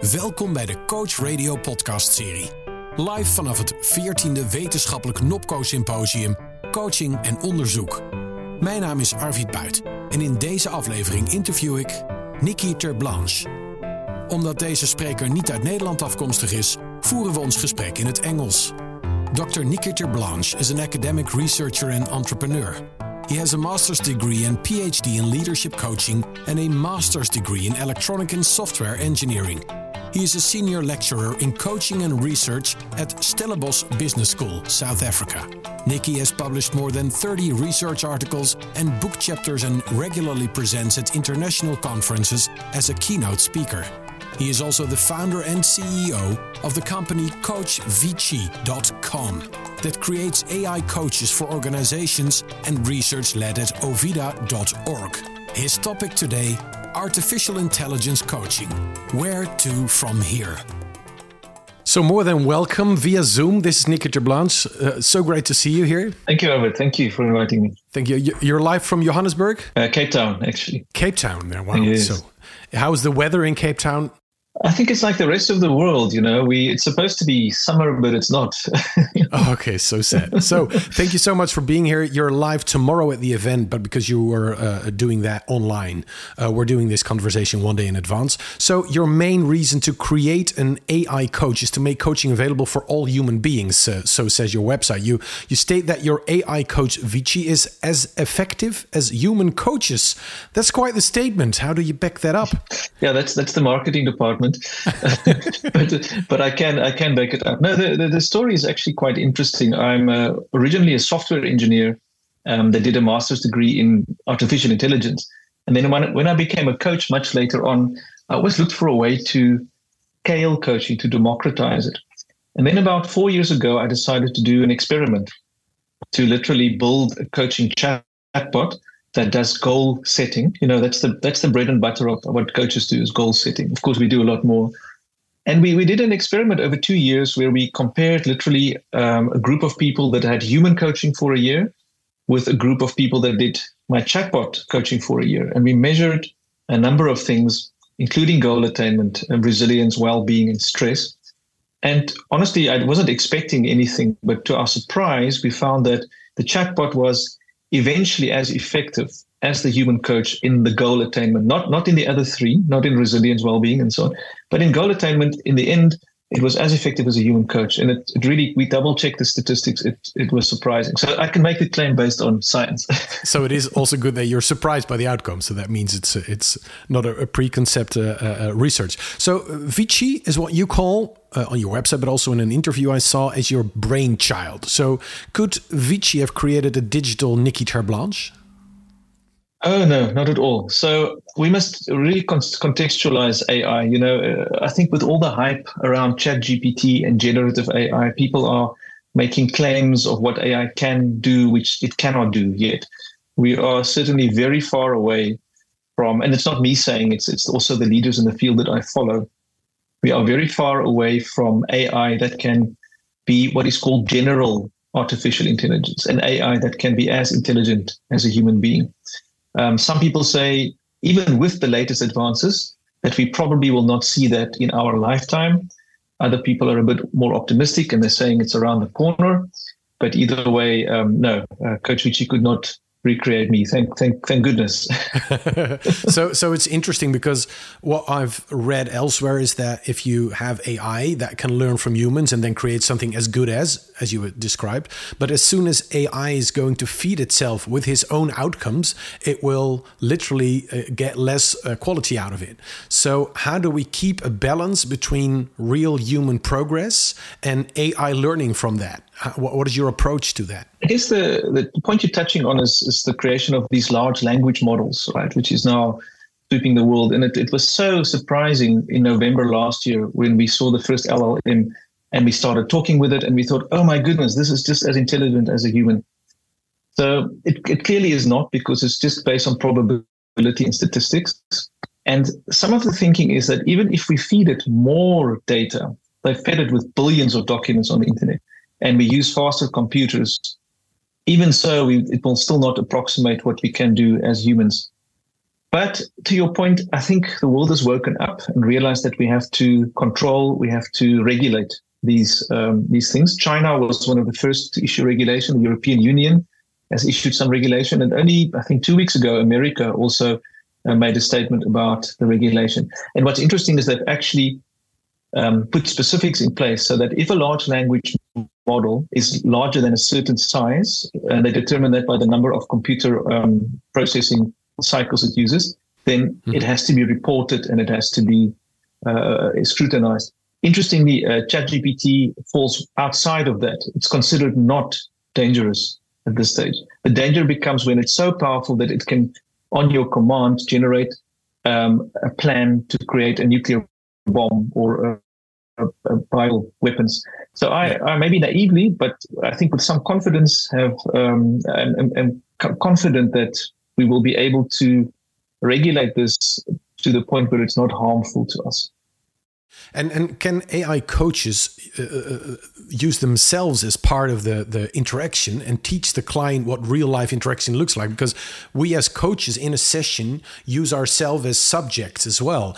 Welkom bij de Coach Radio podcast serie. Live vanaf het 14e Wetenschappelijk Nopco Symposium Coaching en Onderzoek. Mijn naam is Arvid Buit en in deze aflevering interview ik Nikki Terblanche. Omdat deze spreker niet uit Nederland afkomstig is, voeren we ons gesprek in het Engels. Dr. Nikki Terblanche is an academic researcher and entrepreneur. He has a master's degree and PhD in leadership coaching and a master's degree in electronic and software engineering. He is a senior lecturer in coaching and research at Stellenbosch Business School, South Africa. Nicky has published more than 30 research articles and book chapters and regularly presents at international conferences as a keynote speaker. He is also the founder and CEO of the company CoachVici.com that creates AI coaches for organizations and research led at ovida.org. His topic today artificial intelligence coaching. Where to from here? So, more than welcome via Zoom. This is Nicky Terblanche. Uh, so great to see you here. Thank you, Arvid. Thank you for inviting me. Thank you. You're live from Johannesburg? Uh, Cape Town, actually. Cape Town, there. Wow. Yes. So, how's the weather in Cape Town? I think it's like the rest of the world, you know. We it's supposed to be summer, but it's not. oh, okay, so sad. So thank you so much for being here. You're live tomorrow at the event, but because you were uh, doing that online, uh, we're doing this conversation one day in advance. So your main reason to create an AI coach is to make coaching available for all human beings. Uh, so says your website. You you state that your AI coach Vici is as effective as human coaches. That's quite the statement. How do you back that up? Yeah, that's that's the marketing department but but I can I can back it up. No, the, the, the story is actually quite interesting. I'm uh, originally a software engineer um, that did a master's degree in artificial intelligence, and then when when I became a coach much later on, I always looked for a way to scale coaching to democratize it. And then about four years ago, I decided to do an experiment to literally build a coaching chatbot that does goal setting. You know, that's the that's the bread and butter of what coaches do is goal setting. Of course, we do a lot more. And we, we did an experiment over two years where we compared literally um, a group of people that had human coaching for a year with a group of people that did my chatbot coaching for a year. And we measured a number of things, including goal attainment, and resilience, well being, and stress. And honestly, I wasn't expecting anything, but to our surprise, we found that the chatbot was eventually as effective as the human coach in the goal attainment, not not in the other three, not in resilience, well-being, and so on, but in goal attainment. In the end, it was as effective as a human coach, and it, it really we double checked the statistics. It it was surprising. So I can make the claim based on science. so it is also good that you're surprised by the outcome. So that means it's it's not a, a preconcept uh, uh, research. So Vici is what you call uh, on your website, but also in an interview I saw as your brainchild. So could Vici have created a digital Nicky Terblanche? Oh no, not at all. So we must really con- contextualize AI. You know, uh, I think with all the hype around Chat GPT and generative AI, people are making claims of what AI can do, which it cannot do yet. We are certainly very far away from, and it's not me saying it's it's also the leaders in the field that I follow. We are very far away from AI that can be what is called general artificial intelligence, an AI that can be as intelligent as a human being. Um, some people say, even with the latest advances, that we probably will not see that in our lifetime. Other people are a bit more optimistic and they're saying it's around the corner. But either way, um, no, uh, Coach could not recreate me. Thank, thank, thank goodness. so, so it's interesting because what I've read elsewhere is that if you have AI that can learn from humans and then create something as good as, as you described, but as soon as AI is going to feed itself with his own outcomes, it will literally uh, get less uh, quality out of it. So, how do we keep a balance between real human progress and AI learning from that? What is your approach to that? I guess the, the point you're touching on is, is the creation of these large language models, right, which is now sweeping the world. And it, it was so surprising in November last year when we saw the first LLM and we started talking with it and we thought, oh my goodness, this is just as intelligent as a human. So it, it clearly is not because it's just based on probability and statistics. And some of the thinking is that even if we feed it more data, they've fed it with billions of documents on the internet, and we use faster computers, even so, we, it will still not approximate what we can do as humans. but to your point, I think the world has woken up and realized that we have to control, we have to regulate these um, these things. China was one of the first to issue regulation. The European Union has issued some regulation, and only I think two weeks ago, America also uh, made a statement about the regulation. And what's interesting is they've actually um, put specifics in place so that if a large language model is larger than a certain size, and they determine that by the number of computer um, processing cycles it uses, then mm-hmm. it has to be reported and it has to be uh, scrutinized. Interestingly, uh, ChatGPT falls outside of that. It's considered not dangerous at this stage. The danger becomes when it's so powerful that it can, on your command, generate um, a plan to create a nuclear bomb or a, bio weapons. So I, I maybe naively, but I think with some confidence, have um, am, am confident that we will be able to regulate this to the point where it's not harmful to us. And and can AI coaches uh, uh, use themselves as part of the the interaction and teach the client what real life interaction looks like? Because we as coaches in a session use ourselves as subjects as well.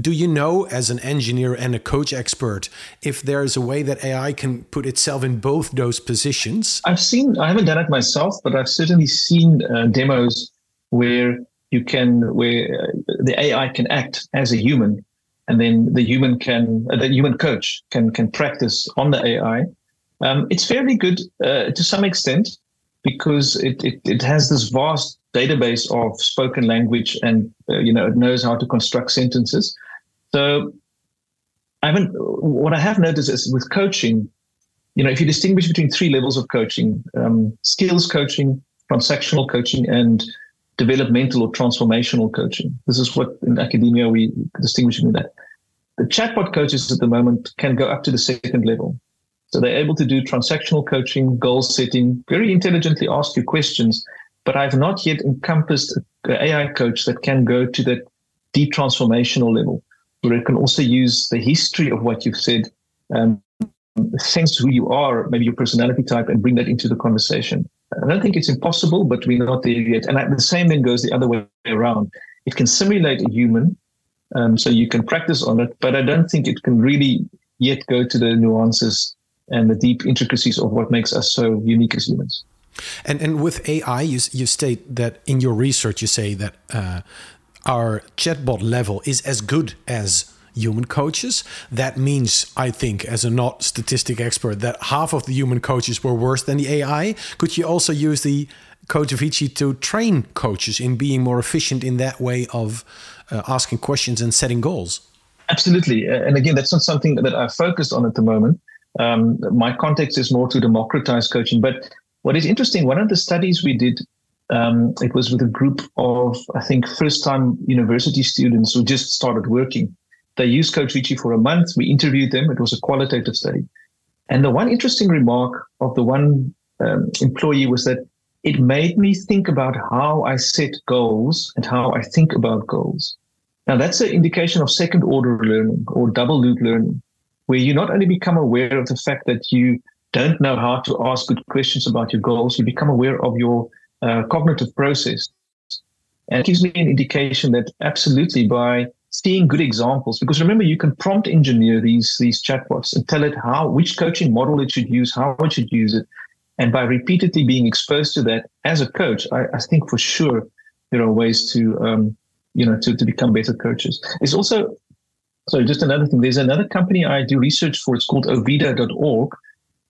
Do you know, as an engineer and a coach expert, if there is a way that AI can put itself in both those positions? I've seen. I haven't done it myself, but I've certainly seen uh, demos where you can where uh, the AI can act as a human and then the human can uh, the human coach can can practice on the AI. Um, it's fairly good uh, to some extent because it, it it has this vast database of spoken language and uh, you know it knows how to construct sentences. So I haven't. What I have noticed is with coaching, you know, if you distinguish between three levels of coaching: um, skills coaching, transactional coaching, and developmental or transformational coaching. This is what in academia we distinguish between that. The chatbot coaches at the moment can go up to the second level. So they're able to do transactional coaching, goal setting, very intelligently ask you questions. But I've not yet encompassed an AI coach that can go to that deep transformational level, where it can also use the history of what you've said, um, sense who you are, maybe your personality type, and bring that into the conversation. I don't think it's impossible, but we're not there yet. And the same thing goes the other way around. It can simulate a human, um, so you can practice on it, but I don't think it can really yet go to the nuances and the deep intricacies of what makes us so unique as humans. And and with AI, you you state that in your research, you say that uh, our chatbot level is as good as human coaches. That means, I think, as a not statistic expert, that half of the human coaches were worse than the AI. Could you also use the Coach Avicii to train coaches in being more efficient in that way of uh, asking questions and setting goals? Absolutely. And again, that's not something that I've focused on at the moment. Um, my context is more to democratize coaching. But what is interesting, one of the studies we did, um, it was with a group of, I think, first time university students who just started working. They used Coach Avicii for a month. We interviewed them. It was a qualitative study. And the one interesting remark of the one um, employee was that it made me think about how I set goals and how I think about goals. Now, that's an indication of second order learning or double loop learning, where you not only become aware of the fact that you don't know how to ask good questions about your goals, you become aware of your uh, cognitive process. And it gives me an indication that absolutely by seeing good examples. Because remember you can prompt engineer these these chatbots and tell it how which coaching model it should use how it should use it. And by repeatedly being exposed to that as a coach i, I think for sure there are ways to um, you know to, to become better coaches. It's also so just another thing. There's another company i do research for. It's called ovida.org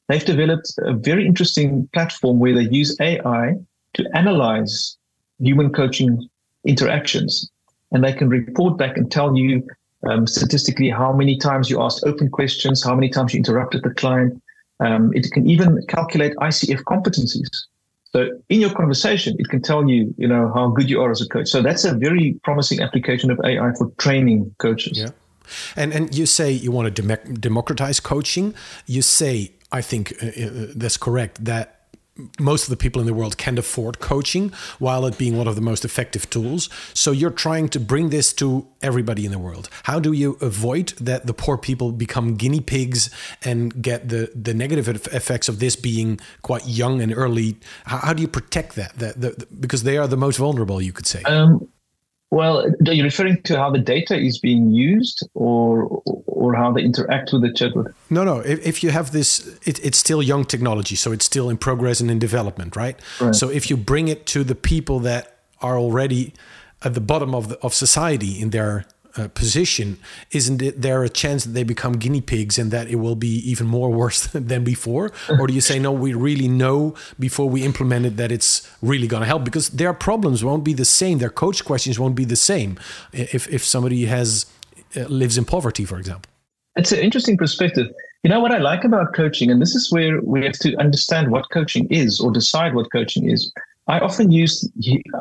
they've developed a very interesting platform where they use ai to analyze human coaching interactions and they can report back and tell you um, statistically how many times you asked open questions, how many times you interrupted the client. Um, it can even calculate ICF competencies. So in your conversation, it can tell you, you know, how good you are as a coach. So that's a very promising application of AI for training coaches. Yeah. And and you say you want to democratize coaching. You say, I think uh, uh, that's correct, that most of the people in the world can't afford coaching while it being one of the most effective tools. So you're trying to bring this to everybody in the world. How do you avoid that the poor people become guinea pigs and get the, the negative effects of this being quite young and early? How, how do you protect that? The, because they are the most vulnerable, you could say. Um, Well, are you referring to how the data is being used, or or how they interact with the chatbot? No, no. If, if you have this, it, it's still young technology, so it's still in progress and in development, right? right? So if you bring it to the people that are already at the bottom of the, of society in their uh, position, isn't it there a chance that they become guinea pigs and that it will be even more worse than before? Or do you say no, we really know before we implement it that it's really going to help? Because their problems won't be the same, their coach questions won't be the same if if somebody has uh, lives in poverty, for example. It's an interesting perspective. You know what I like about coaching, and this is where we have to understand what coaching is or decide what coaching is. I often use,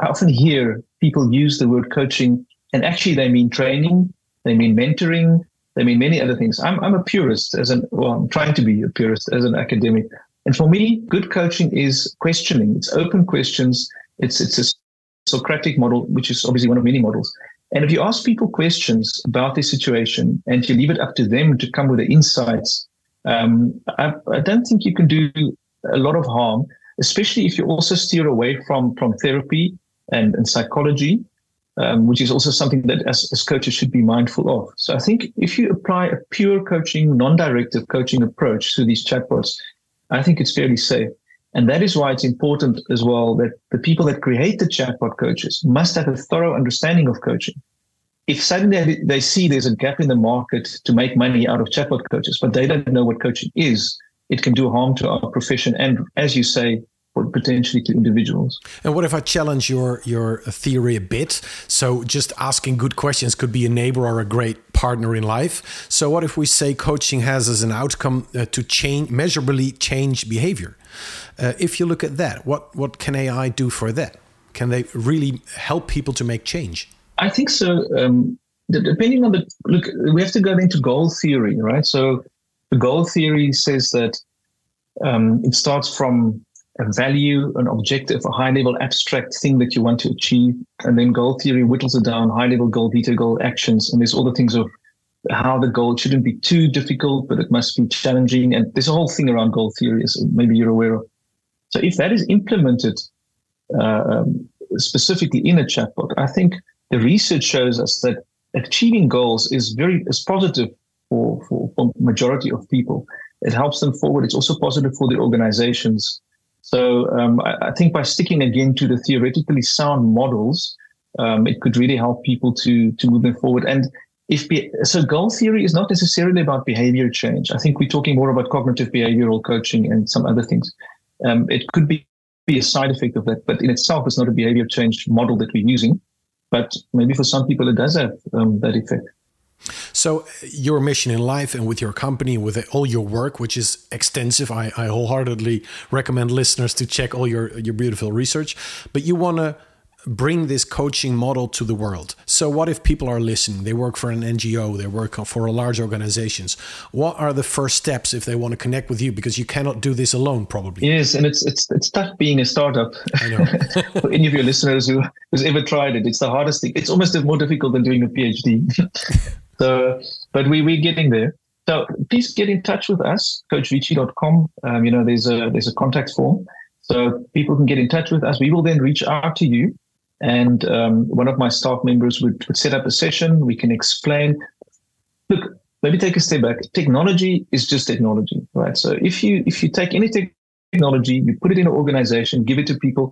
I often hear people use the word coaching and actually, they mean training, they mean mentoring, they mean many other things. I'm, I'm a purist as an, well, I'm trying to be a purist as an academic. And for me, good coaching is questioning. It's open questions. It's, it's a Socratic model, which is obviously one of many models. And if you ask people questions about their situation and you leave it up to them to come with the insights, um, I, I don't think you can do a lot of harm, especially if you also steer away from, from therapy and, and psychology um, which is also something that as, as coaches should be mindful of. So I think if you apply a pure coaching, non-directive coaching approach to these chatbots, I think it's fairly safe. And that is why it's important as well that the people that create the chatbot coaches must have a thorough understanding of coaching. If suddenly they see there's a gap in the market to make money out of chatbot coaches, but they don't know what coaching is, it can do harm to our profession and, as you say, potentially to individuals. And what if I challenge your your theory a bit? So just asking good questions could be a neighbor or a great partner in life. So what if we say coaching has as an outcome uh, to change measurably change behavior? Uh, if you look at that, what what can AI do for that? Can they really help people to make change? I think so. Um, depending on the look, we have to go into goal theory, right? So the goal theory says that um, it starts from a value, an objective, a high level abstract thing that you want to achieve. And then goal theory whittles it down, high level goal, detail goal, actions. And there's all the things of how the goal shouldn't be too difficult, but it must be challenging. And there's a whole thing around goal theory, as maybe you're aware of. So if that is implemented uh, um, specifically in a chatbot, I think the research shows us that achieving goals is very is positive for, for, for majority of people. It helps them forward. It's also positive for the organizations so um, I, I, think by sticking again to the theoretically sound models, um, it could really help people to to move them forward. And if be, so, goal theory is not necessarily about behavior change. I think we're talking more about cognitive behavioral coaching and some other things. Um, it could be be a side effect of that, but in itself, it's not a behavior change model that we're using. But maybe for some people, it does have um, that effect. So, uh, your mission in life and with your company, with all your work, which is extensive, I, I wholeheartedly recommend listeners to check all your, your beautiful research. But you want to bring this coaching model to the world. So, what if people are listening? They work for an NGO, they work for a large organizations. What are the first steps if they want to connect with you? Because you cannot do this alone, probably. Yes, and it's it's it's tough being a startup. I know. for any of your listeners who who's ever tried it, it's the hardest thing. It's almost more difficult than doing a PhD. So, but we we're getting there. So please get in touch with us, coachvici.com. Um, you know, there's a there's a contact form, so people can get in touch with us. We will then reach out to you, and um, one of my staff members would, would set up a session. We can explain. Look, maybe take a step back. Technology is just technology, right? So if you if you take any technology, you put it in an organization, give it to people,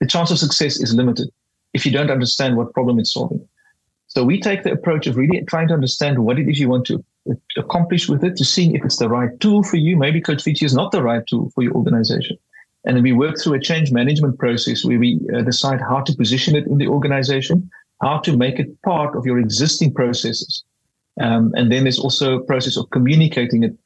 the chance of success is limited if you don't understand what problem it's solving. So we take the approach of really trying to understand what it is you want to accomplish with it, to seeing if it's the right tool for you. Maybe Coach Vici is not the right tool for your organization. And then we work through a change management process where we uh, decide how to position it in the organization, how to make it part of your existing processes. Um, and then there's also a process of communicating it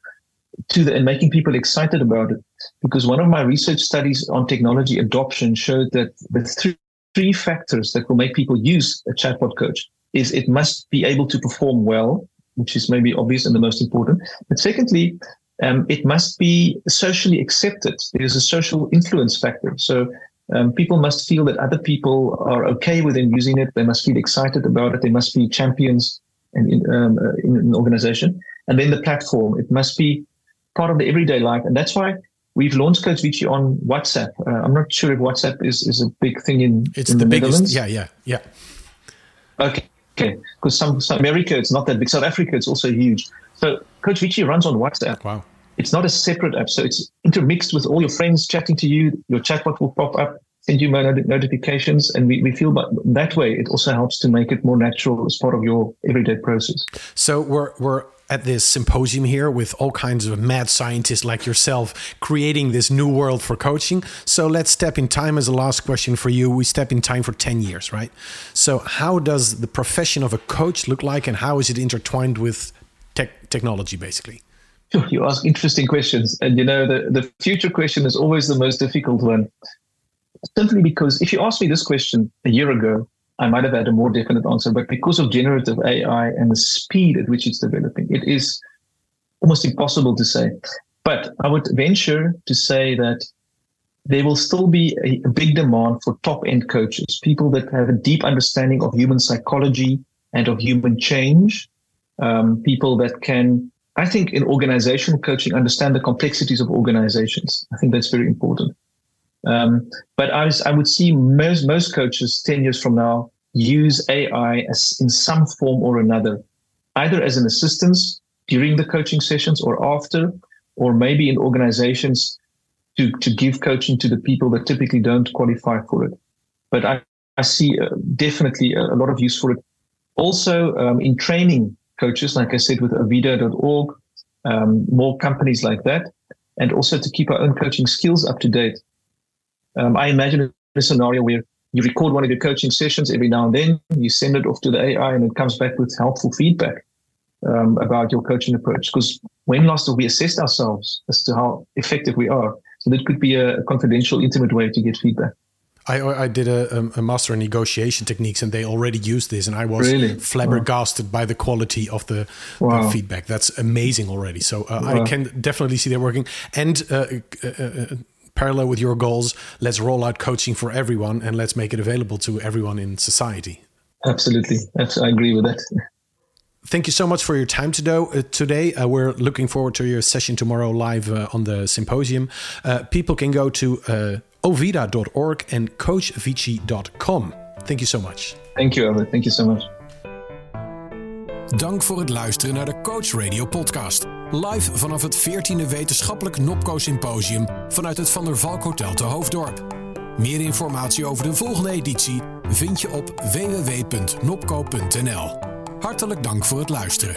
to the, and making people excited about it. Because one of my research studies on technology adoption showed that the three, three factors that will make people use a chatbot coach is it must be able to perform well, which is maybe obvious and the most important. But secondly, um, it must be socially accepted. There's a social influence factor. So um, people must feel that other people are okay with them using it. They must feel excited about it. They must be champions in, in, um, uh, in an organization. And then the platform, it must be part of the everyday life. And that's why we've launched Coach Vici on WhatsApp. Uh, I'm not sure if WhatsApp is, is a big thing in, it's in the, the biggest. Netherlands. Yeah, yeah, yeah. Okay. Okay, because some, some America it's not that big. South Africa it's also huge. So Coach Vici runs on WhatsApp. Wow. It's not a separate app, so it's intermixed with all your friends chatting to you. Your chatbot will pop up, send you notifications, and we, we feel that that way it also helps to make it more natural as part of your everyday process. So we're we're at this symposium here with all kinds of mad scientists like yourself creating this new world for coaching. So let's step in time as a last question for you. We step in time for 10 years, right? So, how does the profession of a coach look like and how is it intertwined with tech technology, basically? You ask interesting questions. And you know, the, the future question is always the most difficult one. Simply because if you asked me this question a year ago, I might have had a more definite answer, but because of generative AI and the speed at which it's developing, it is almost impossible to say. But I would venture to say that there will still be a, big demand for top end coaches, people that have a deep understanding of human psychology and of human change, um, people that can, I think, in organizational coaching, understand the complexities of organizations. I think that's very important. Um, but I, was, I would see most, most coaches 10 years from now use AI as in some form or another, either as an assistance during the coaching sessions or after, or maybe in organizations to, to give coaching to the people that typically don't qualify for it. But I, I see uh, definitely a, a, lot of use for it. Also, um, in training coaches, like I said, with ovida.org, um, more companies like that, and also to keep our own coaching skills up to date. Um, I imagine a scenario where you record one of your coaching sessions every now and then, you send it off to the AI, and it comes back with helpful feedback um, about your coaching approach. Because when last have we assessed ourselves as to how effective we are? So that could be a confidential, intimate way to get feedback. I, I did a, a, master in negotiation techniques, and they already used this, and I was really? flabbergasted wow. by the quality of the, wow. the, feedback. That's amazing already. So uh, wow. I can definitely see that working. And uh, uh, uh parallel with your goals, let's roll out coaching for everyone and let's make it available to everyone in society. Absolutely. I agree with that. Thank you so much for your time today. Uh, today, uh, we're looking forward to your session tomorrow live uh, on the symposium. Uh, people can go to uh, ovida.org and coachvici.com. Thank you so much. Thank you, Arvid. Thank you so much. Dank voor het luisteren naar de Coach Radio podcast. Live vanaf het 14e Wetenschappelijk Nopco Symposium vanuit het Van der Valk Hotel te Hoofddorp. Meer informatie over de volgende editie vind je op www.nopco.nl. Hartelijk dank voor het luisteren.